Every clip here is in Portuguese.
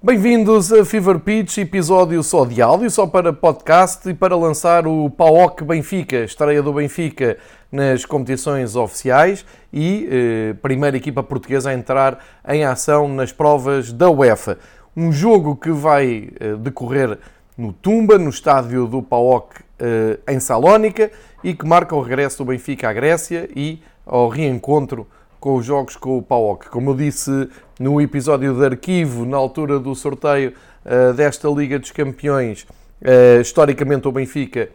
Bem-vindos a Fever Pitch, episódio só de áudio, só para podcast e para lançar o PAOC Benfica, estreia do Benfica nas competições oficiais e eh, primeira equipa portuguesa a entrar em ação nas provas da UEFA. Um jogo que vai eh, decorrer no Tumba, no estádio do PAOC eh, em Salónica e que marca o regresso do Benfica à Grécia e ao reencontro com os jogos com o PAOK. Como eu disse no episódio de arquivo, na altura do sorteio uh, desta Liga dos Campeões, uh, historicamente o Benfica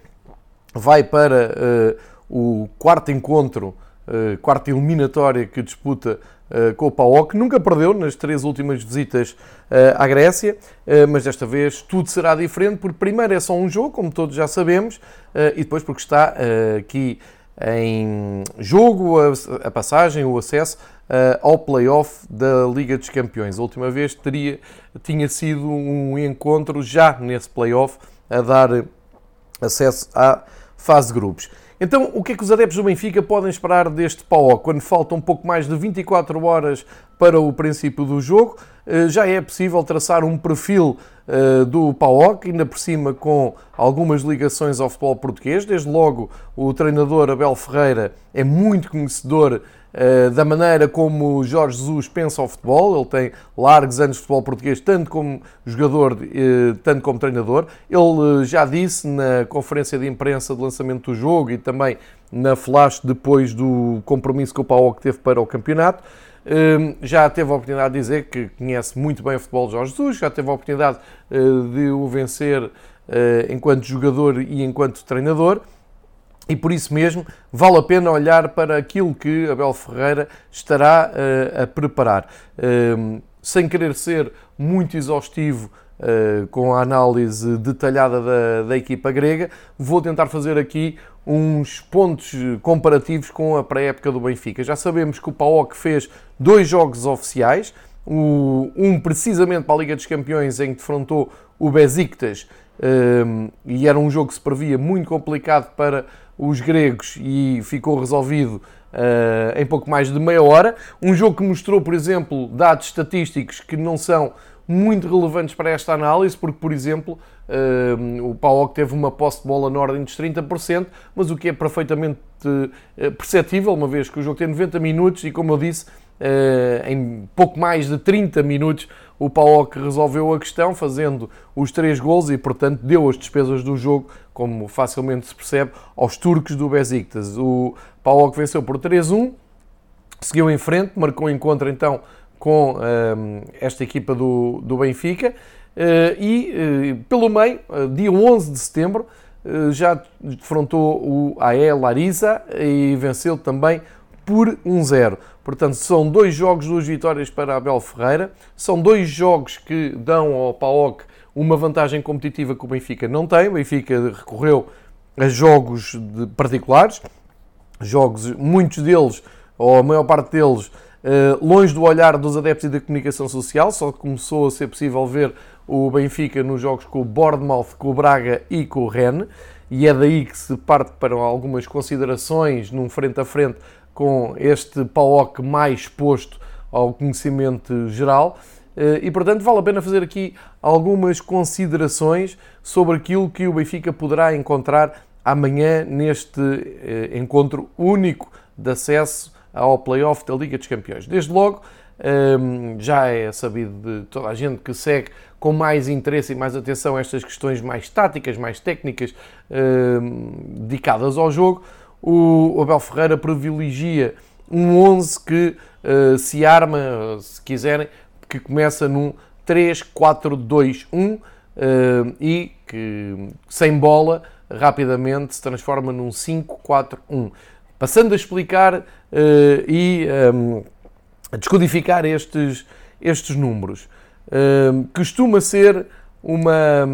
vai para uh, o quarto encontro, quarta eliminatória que disputa com o PAOK. Nunca perdeu nas três últimas visitas à Grécia, mas desta vez tudo será diferente, porque primeiro é só um jogo, como todos já sabemos, e depois porque está aqui em jogo a, a passagem, o acesso uh, ao play-off da Liga dos Campeões. A última vez teria, tinha sido um encontro já nesse play-off a dar acesso à fase de grupos. Então, o que é que os adeptos do Benfica podem esperar deste pau quando faltam um pouco mais de 24 horas para o princípio do jogo? Eh, já é possível traçar um perfil do PAOC, ainda por cima com algumas ligações ao futebol português. Desde logo, o treinador Abel Ferreira é muito conhecedor eh, da maneira como Jorge Jesus pensa o futebol. Ele tem largos anos de futebol português, tanto como jogador, eh, tanto como treinador. Ele eh, já disse na conferência de imprensa de lançamento do jogo e também na flash depois do compromisso que o que teve para o campeonato. Já teve a oportunidade de dizer que conhece muito bem o futebol de Jorge Jesus, já teve a oportunidade de o vencer enquanto jogador e enquanto treinador. E por isso mesmo vale a pena olhar para aquilo que Abel Ferreira estará uh, a preparar. Uh, sem querer ser muito exaustivo uh, com a análise detalhada da, da, equipa grega, vou tentar fazer aqui uns pontos comparativos com a pré-época do Benfica. Já sabemos que o PAOK fez dois jogos oficiais, o, um precisamente para a Liga dos Campeões em que defrontou o Besiktas e era um jogo que se previa muito complicado para os gregos e ficou resolvido uh, em pouco mais de meia hora. Um jogo que mostrou, por exemplo, dados estatísticos que não são muito relevantes para esta análise, porque, por exemplo, uh, o PAOK teve uma posse de bola na ordem dos 30%, mas o que é perfeitamente uh, perceptível, uma vez que o jogo tem 90 minutos e, como eu disse, uh, em pouco mais de 30 minutos o PAOK resolveu a questão, fazendo os três gols e, portanto, deu as despesas do jogo, como facilmente se percebe, aos turcos do Besiktas. O PAOK venceu por 3-1, seguiu em frente, marcou encontro então com um, esta equipa do, do Benfica uh, e, uh, pelo meio, uh, dia 11 de setembro, já defrontou o AE Larisa e venceu também por 1-0. Portanto, são dois jogos, duas vitórias para Abel Ferreira. São dois jogos que dão ao PAOK uma vantagem competitiva que o Benfica não tem. O Benfica recorreu a jogos particulares, jogos, muitos deles, ou a maior parte deles, eh, longe do olhar dos adeptos e da comunicação social. Só começou a ser possível ver o Benfica nos jogos com o Bournemouth, com o Braga e com o Rennes. E é daí que se parte para algumas considerações num frente a frente com este PAOC mais exposto ao conhecimento geral. Eh, e, portanto, vale a pena fazer aqui algumas considerações sobre aquilo que o Benfica poderá encontrar amanhã neste eh, encontro único de acesso ao play-off da Liga dos Campeões. Desde logo, ehm, já é sabido de toda a gente que segue com mais interesse e mais atenção estas questões mais táticas, mais técnicas, ehm, dedicadas ao jogo o Abel Ferreira privilegia um 11 que uh, se arma, se quiserem, que começa num 3-4-2-1 uh, e que sem bola rapidamente se transforma num 5-4-1. Passando a explicar uh, e um, ehm, a descodificar estes, estes números, ehm, costuma ser uma,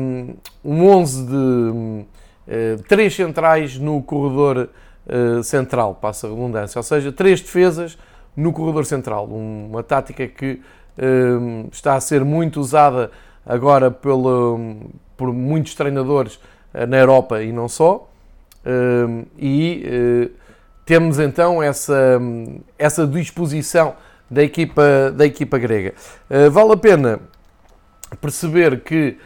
um 11 de uh, três centrais no corredor eh, central, passa a redundância, ou seja, três defesas no corredor central, uma tática que uh, está a ser muito usada agora pelo, por muitos treinadores uh, na Europa e não só, e temos então essa, essa disposição da equipa, da equipa grega. vale a pena perceber que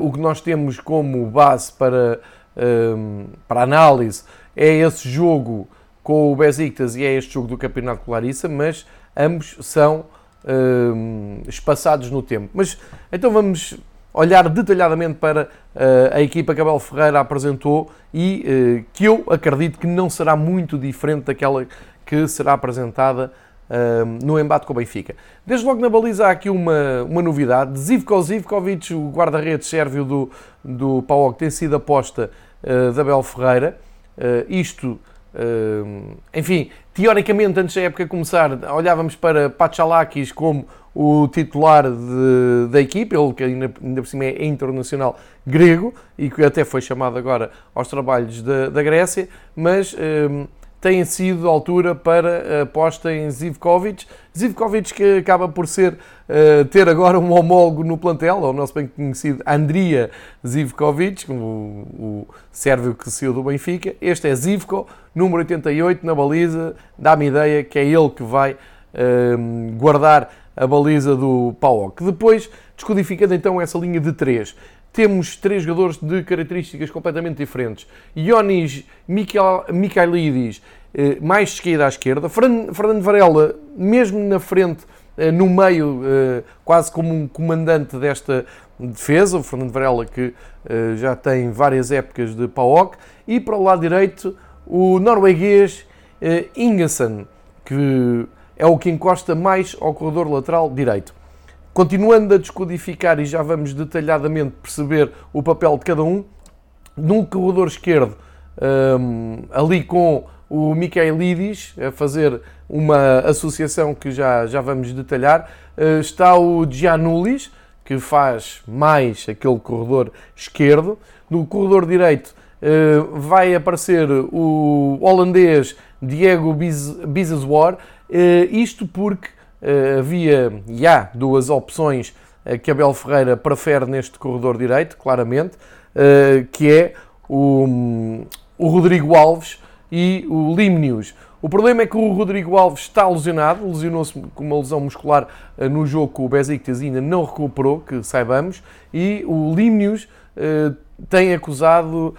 o que nós temos como base para, um, para análise é esse jogo com o Besiktas e é este jogo do Campeonato Clarissa, mas ambos são um, espaçados no tempo. Mas então vamos olhar detalhadamente para uh, a equipa que Abel Ferreira apresentou e uh, que eu acredito que não será muito diferente daquela que será apresentada uh, no embate com o Benfica. Desde logo na baliza há aqui uma, uma novidade. Zivko Zivkovic, o guarda-redes sérvio do, do PAOK, tem sido aposta uh, de Abel Ferreira. isto enfim, teoricamente, antes da época começar, olhávamos para Pachalakis como o titular de, da equipe, ele que ainda, ainda por cima é internacional grego e que até foi chamado agora aos trabalhos da, da Grécia, mas um, tem sido altura para aposta em Zivkovic. Zivkovic que acaba por ser, uh, ter agora um homólogo no plantel, o nosso bem conhecido Andria Zivkovic, o, o sérvio que saiu do Benfica. Este é Zivko, número 88 na baliza, dá-me ideia que é ele que vai uh, guardar a baliza do PAOK. Depois, descodificando então essa linha de três, temos três jogadores de características completamente diferentes. Ionis Mikhailidis, eh, mais de esquerda à esquerda. Fernando Varela, mesmo na frente, eh, no meio, eh, quase como um comandante desta defesa. O Fernando Varela, que já tem várias épocas de PAOK. E para o lado direito, o norueguês Ingesson, que é o que encosta mais ao corredor lateral direito. Continuando a descodificar e já vamos detalhadamente perceber o papel de cada um, no corredor esquerdo, um, ali com o Michaelidis a fazer uma associação que já, já vamos detalhar, uh, está o Gianulis, que faz mais aquele corredor esquerdo. No corredor direito uh, vai aparecer o holandês Diego Bizeswar, eh, isto porque eh, havia há duas opções eh, que Abel Ferreira prefere neste corredor direito, claramente, que é o, o Rodrigo Alves e o Limnius. O problema é que o Rodrigo Alves está lesionado, lesionou-se com uma lesão muscular no jogo com o Besiktas e ainda não recuperou, que saibamos, e o Limnius tem acusado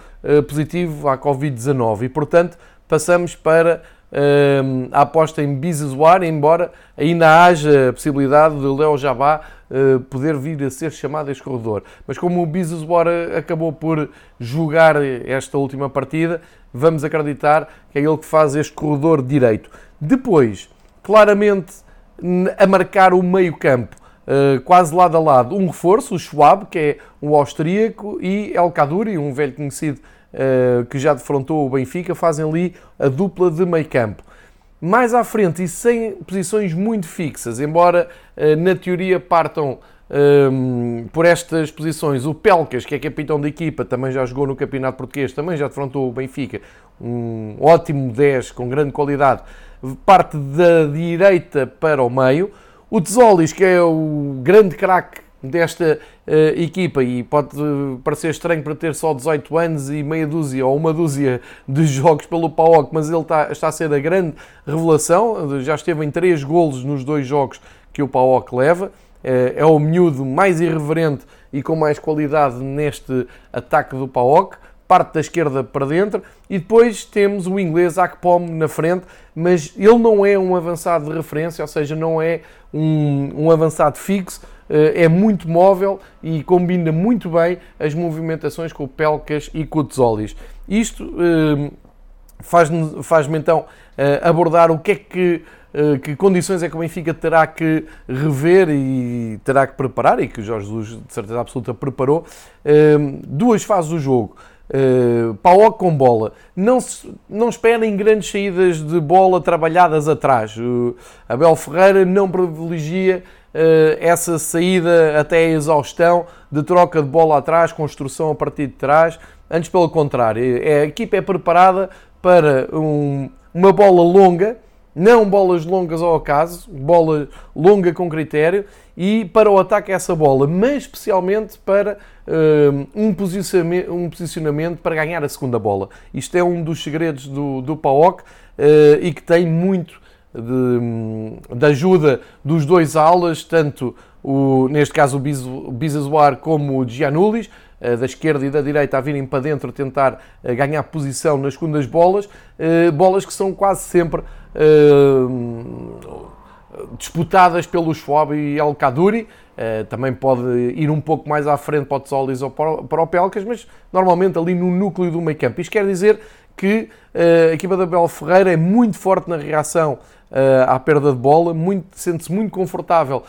positivo à Covid-19 e, portanto, passamos para a aposta em Bizeswar, embora ainda haja a possibilidade de Leo Jabá uh, poder vir a ser chamado a este corredor. Mas como o Bizeswar acabou por jogar esta última partida, vamos acreditar que é ele que faz este corredor direito. Depois, claramente a marcar o meio campo, uh, quase lado a lado, um reforço, o Schwab, que é um austríaco, e El Kaduri, um velho conhecido uh, que já defrontou o Benfica, fazem ali a dupla de meio campo. Mais à frente e sem posições muito fixas, embora uh, na teoria partam um, ehm, por estas posições. O Pelcas, que é capitão da equipa, também já jogou no Campeonato Português, também já defrontou o Benfica, um ótimo 10 com grande qualidade, parte da direita para o meio. O Tesolis, que é o grande craque desta uh, equipa e pode parecer estranho para ter só 18 anos e meia dúzia ou uma dúzia de jogos pelo PAOK, mas ele está, está a ser a grande revelação, já esteve em 3 golos nos dois jogos que o PAOK leva, uh, é o miúdo mais irreverente e com mais qualidade neste ataque do PAOK, parte da esquerda para dentro, e depois temos o inglês Akpom na frente, mas ele não é um avançado de referência, ou seja, não é um, um avançado fixo, eh, é muito móvel e combina muito bem as movimentações com o Pelcas e com o. Isto eh, faz-me faz então eh, abordar o que é que que condições é que o Benfica terá que rever e terá que preparar, e que o Jorge Jesus, de certeza absoluta, preparou, duas fases do jogo. Uh, Paok com bola. Não, se, não esperem grandes saídas de bola trabalhadas atrás. Uh, Abel Ferreira não privilegia eh, essa saída até a exaustão de troca de bola atrás, construção a partir de trás. Antes, pelo contrário, é, a equipa é preparada para um, uma bola longa, não bolas longas ao acaso, bola longa com critério, e para o ataque a essa bola, mas especialmente para uh, um, posicionamento, um, posicionamento, para ganhar a segunda bola. Isto é um dos segredos do, do PAOK uh, e que tem muito de, de ajuda dos dois alas, tanto o, neste caso o Bizazuar como o Giannulis, eh, da esquerda e da direita a virem para dentro tentar eh, ganhar posição nas segundas bolas, eh, bolas que são quase sempre disputadas pelo Schwab e El Kaduri. também pode ir um pouco mais à frente para o Tsolis ou para o Pelcas, mas normalmente ali no núcleo do meio campo. Isto quer dizer que a equipa da Bel Ferreira é muito forte na reação à perda de bola, sente-se muito confortável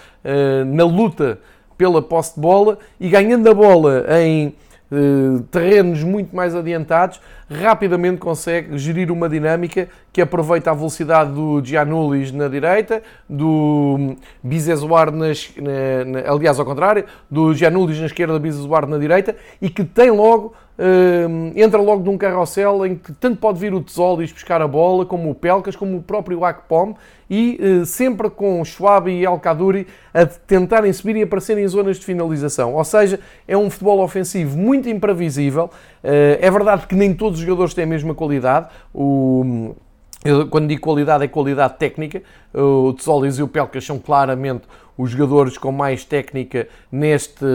na luta pela posse de bola e ganhando a bola em eh, terrenos muito mais adiantados, rapidamente consegue gerir uma dinâmica que aproveita a velocidade do Giannulis na direita, do Bizesuar na, na, aliás ao contrário, do Giannulis na esquerda, Bizesuar na direita, e que tem logo Uh, entra logo num carrossel em que tanto pode vir o Tesolis buscar a bola, como o Pelcas, como o próprio Akpom, e uh, sempre com Schwab e El Kaduri a tentarem subir e aparecer em zonas de finalização. Ou seja, é um futebol ofensivo muito imprevisível. Uh, é verdade que nem todos os jogadores têm a mesma qualidade. O, eu, quando digo qualidade, é qualidade técnica. O Tesolis e o Pelcas são claramente os jogadores com mais técnica neste,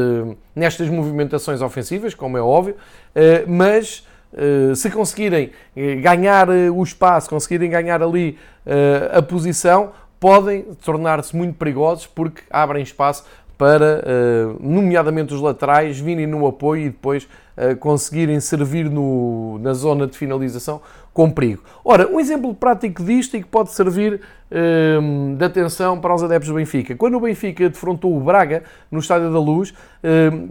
nestas movimentações ofensivas, como é óbvio, eh, mas eh, se conseguirem eh, ganhar o espaço, conseguirem ganhar ali a posição, podem tornar-se muito perigosos porque abrem espaço para, nomeadamente os laterais, virem no apoio e depois conseguirem servir no, na zona de finalização com perigo. Ora, um exemplo prático disto e que pode servir um, de atenção para os adeptos do Benfica. Quando o Benfica defrontou o Braga no Estádio da Luz, um,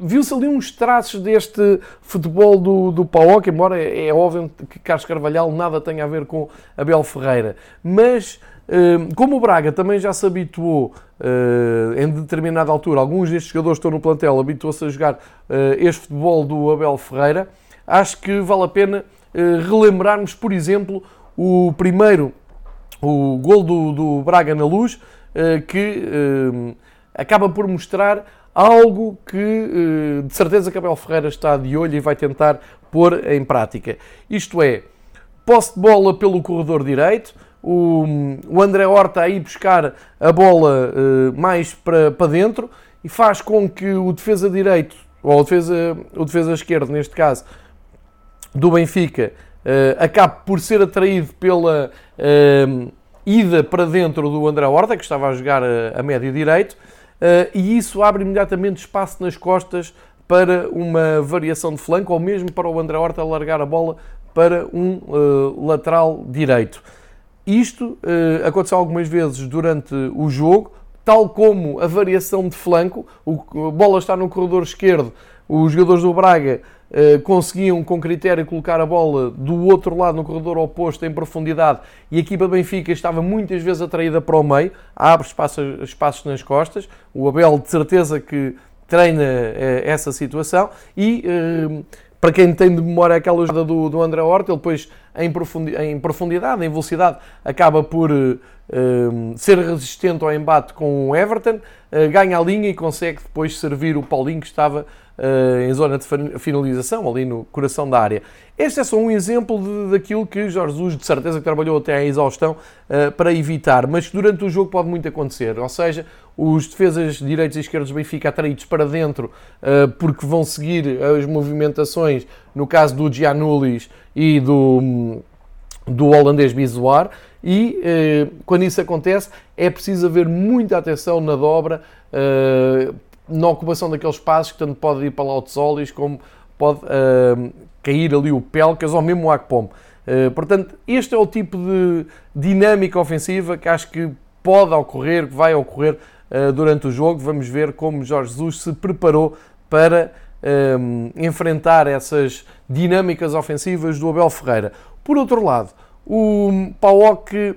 viu-se ali uns traços deste futebol do, do Paok, embora é, é óbvio que Carlos Carvalhal nada tenha a ver com Abel Ferreira. Mas, um, como o Braga também já se habituou uh, em determinada altura, alguns destes jogadores que estão no plantel habituou-se a jogar uh, este futebol do Abel Ferreira, acho que vale a pena relembrarmos, por exemplo, o primeiro, o gol do, do Braga na luz, eh, que eh, acaba por mostrar algo que de certeza Abel Ferreira está de olho e vai tentar pôr em prática. Isto é, posse de bola pelo corredor direito, o, o André Horta aí buscar a bola mais para, para dentro e faz com que o defesa direito, ou o defesa, o defesa esquerdo neste caso, do Benfica uh, acabe por ser atraído pela uh, ida para dentro do André Horta, que estava a jogar a, a médio direito, uh, e isso abre imediatamente espaço nas costas para uma variação de flanco, ou mesmo para o André Horta largar a bola para um lateral direito. Isto aconteceu algumas vezes durante o jogo, tal como a variação de flanco, o, a bola está no corredor esquerdo, os jogadores do Braga uh, conseguiam com critério colocar a bola do outro lado no corredor oposto em profundidade e a equipa Benfica estava muitas vezes atraída para o meio, abre espaços, espaços nas costas, o Abel de certeza que treina uh, essa situação. E uh, para quem tem de memória aquela jogada do, do André Horta, ele depois em, profundidade, em velocidade, acaba por ser resistente ao embate com o Everton, uh, ganha a linha e consegue depois servir o Paulinho que estava uh, em zona de finalização, ali no coração da área. Este é só um exemplo de, daquilo que Jorge Jesus, de certeza, que trabalhou até à exaustão uh, para evitar, mas durante o jogo pode muito acontecer. Ou seja, os defesas direitos e esquerdos do Benfica atraídos para dentro porque vão seguir as movimentações, no caso do Giannulis e do, do holandês Bizoar. E quando isso acontece, é preciso haver muita atenção na dobra, na ocupação daqueles espaços que tanto pode ir para lá o Tessolis como pode uh, cair ali o Pelcas ou mesmo o Akpom. Portanto, este é o tipo de dinâmica ofensiva que acho que pode ocorrer, que vai ocorrer durante o jogo. Vamos ver como Jorge Jesus se preparou para enfrentar essas dinâmicas ofensivas do Abel Ferreira. Por outro lado, o Paok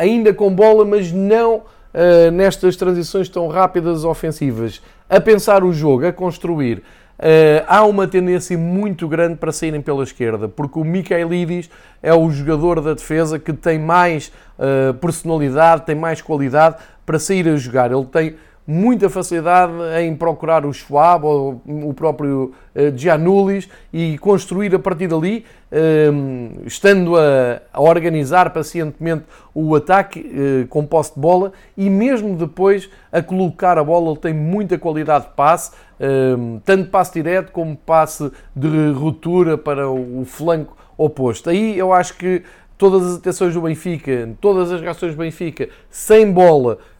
ainda com bola, mas não uh, nestas transições tão rápidas ofensivas, a pensar o jogo, a construir, uh, há uma tendência muito grande para saírem pela esquerda, porque o Michaelidis é o jogador da defesa que tem mais uh, personalidade, tem mais qualidade para sair a jogar. Ele tem muita facilidade em procurar o Schwab ou o próprio uh, Giannulis e construir a partir dali, uh, estando a, organizar pacientemente o ataque uh, com posse de bola e mesmo depois a colocar a bola, ele tem muita qualidade de passe, tanto passe direto como passe de ruptura para o, flanco oposto. Aí eu acho que todas as atenções do Benfica, todas as reações do Benfica, sem bola, eh,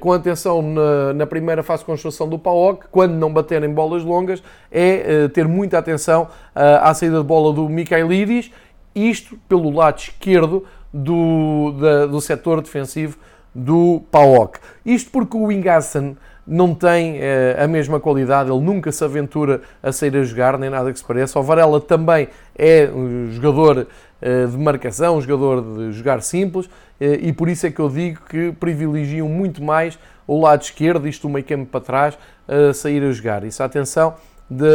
com atenção na, na, primeira fase de construção do PAOC, quando não baterem bolas longas, é eh, ter muita atenção eh, à saída de bola do Michailidis, isto pelo lado esquerdo do, da, do setor defensivo do PAOC. Isto porque o Ingassan não tem a mesma qualidade, ele nunca se aventura a sair a jogar, nem nada que se pareça. O Varela também é um jogador eh, de marcação, um jogador de jogar simples, eh, e por isso é que eu digo que privilegiam muito mais o lado esquerdo, isto o meio campo para trás, a sair a jogar. Isso, a atenção de,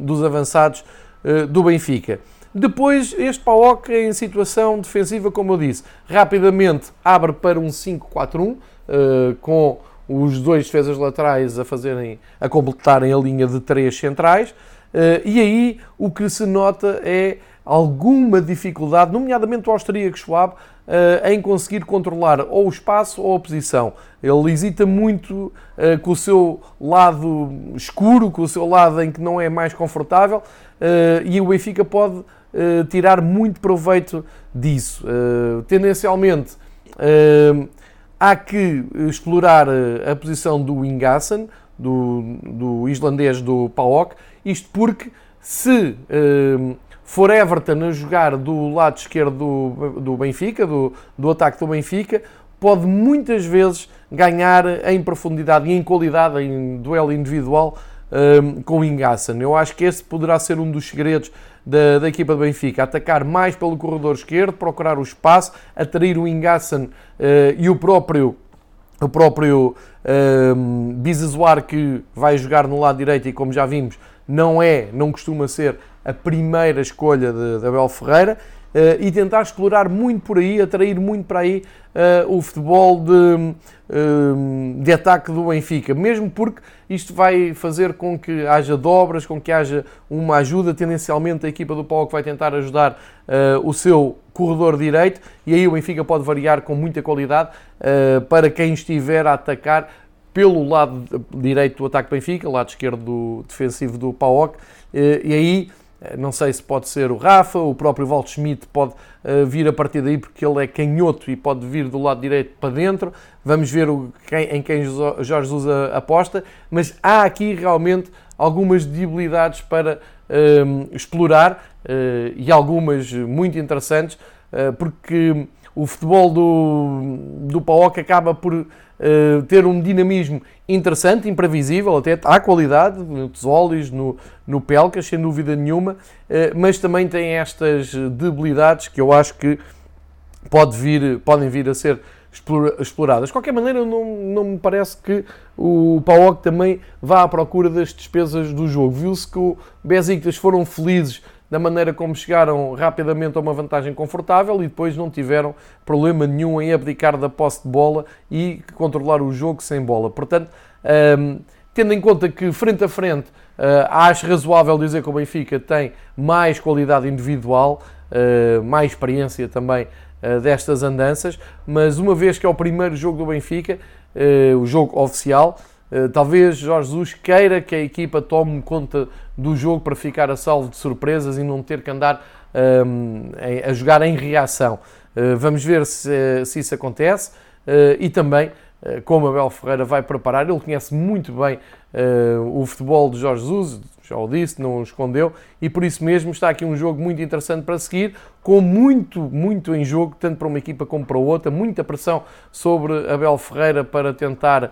dos avançados eh, do Benfica. Depois, este PAOK em situação defensiva, como eu disse, rapidamente abre para um 5-4-1, com os dois defesas laterais a fazerem, a completarem a linha de três centrais, e aí o que se nota é alguma dificuldade, nomeadamente o austríaco Schwab, eh, em conseguir controlar ou o espaço ou a posição. Ele hesita muito eh, com o seu lado escuro, com o seu lado em que não é mais confortável, eh, e o Benfica pode tirar muito proveito disso. Tendencialmente, há que explorar a posição do Ingasson, do, do islandês do PAOK, isto porque se for Everton a jogar do lado esquerdo do, do Benfica, do, do ataque do Benfica, pode muitas vezes ganhar em profundidade e em qualidade em duelo individual um, com o Ingassan. Eu acho que esse poderá ser um dos segredos da, da, equipa do Benfica. Atacar mais pelo corredor esquerdo, procurar o espaço, atrair o Ingassan uh, e o próprio o próprio um, Bizazuar que vai jogar no lado direito e como já vimos não é, não costuma ser a primeira escolha de, de Abel Ferreira uh, e tentar explorar muito por aí, atrair muito para aí uh, o futebol de, uh, de ataque do Benfica, mesmo porque isto vai fazer com que haja dobras, com que haja uma ajuda. Tendencialmente, a equipa do Paulo vai tentar ajudar o seu corredor direito e aí o Benfica pode variar com muita qualidade para quem estiver a atacar pelo lado direito do ataque Benfica, lado esquerdo do defensivo do PAOK, e aí não sei se pode ser o Rafa, o próprio Walt Schmidt pode uh, vir a partir daí porque ele é canhoto e pode vir do lado direito para dentro. Vamos ver quem, em quem Jorge Jesus aposta, mas há aqui realmente algumas debilidades para uh, explorar uh, e algumas muito interessantes, porque o futebol do, do PAOC acaba por uh, ter um dinamismo interessante, imprevisível, até há qualidade no Tesolis, no, no Pelcas, sem dúvida nenhuma, uh, mas também tem estas debilidades que eu acho que pode vir, podem vir a ser exploradas. De qualquer maneira, não, não me parece que o PAOC também vá à procura das despesas do jogo. Viu-se que o Besiktas foram felizes da maneira como chegaram rapidamente a uma vantagem confortável e depois não tiveram problema nenhum em abdicar da posse de bola e controlar o jogo sem bola. Portanto, um, tendo em conta que frente a frente uh, acho razoável dizer que o Benfica tem mais qualidade individual, uh, mais experiência também uh, destas andanças, mas uma vez que é o primeiro jogo do Benfica, o jogo oficial, talvez Jorge Jesus queira que a equipa tome conta do jogo para ficar a salvo de surpresas e não ter que andar um, ehm, a jogar em reação. Uh, vamos ver se, se isso acontece uh, e também uh, como Abel Ferreira vai preparar. Ele conhece muito bem o futebol de Jorge Jesus, já o disse, não o escondeu, e por isso mesmo está aqui um jogo muito interessante para seguir, com muito, muito em jogo, tanto para uma equipa como para outra, muita pressão sobre Abel Ferreira para tentar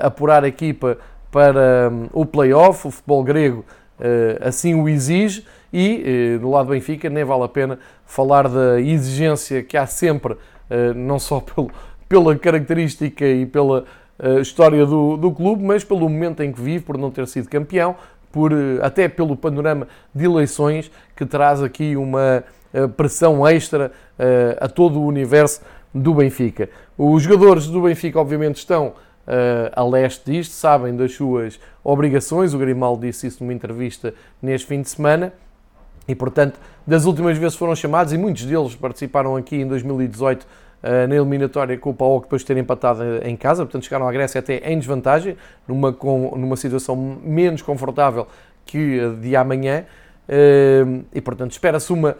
apurar a equipa para um, o play-off, o futebol grego uh, assim o exige e uh, do lado do Benfica nem vale a pena falar da exigência que há sempre, não só pelo, pela característica e pela história do, do clube, mas pelo momento em que vive, por não ter sido campeão, por, até pelo panorama de eleições que traz aqui uma pressão extra a todo o universo do Benfica. Os jogadores do Benfica, obviamente, estão a leste disto, sabem das suas obrigações. O Grimaldo disse isso numa entrevista neste fim de semana. E, portanto, das últimas vezes foram chamados, e muitos deles participaram aqui em 2018 na eliminatória com o PAOK depois de ter empatado em casa, portanto chegaram à Grécia até em desvantagem, numa, com, numa situação menos confortável que a de amanhã, e portanto espera-se uma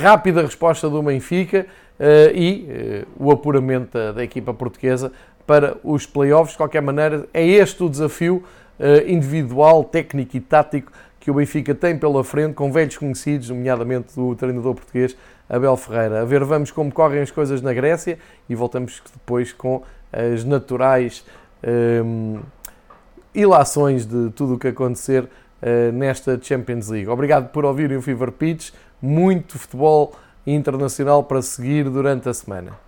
rápida resposta do Benfica e o apuramento da, da equipa portuguesa para os playoffs. De qualquer maneira, é este o desafio individual, técnico e tático que o Benfica tem pela frente, com velhos conhecidos, nomeadamente do treinador português Abel Ferreira. A ver, vamos como correm as coisas na Grécia e voltamos depois com as naturais hum, ilações de tudo o que acontecer uh, nesta Champions League. Obrigado por ouvirem o Fever Pitch, muito futebol internacional para seguir durante a semana.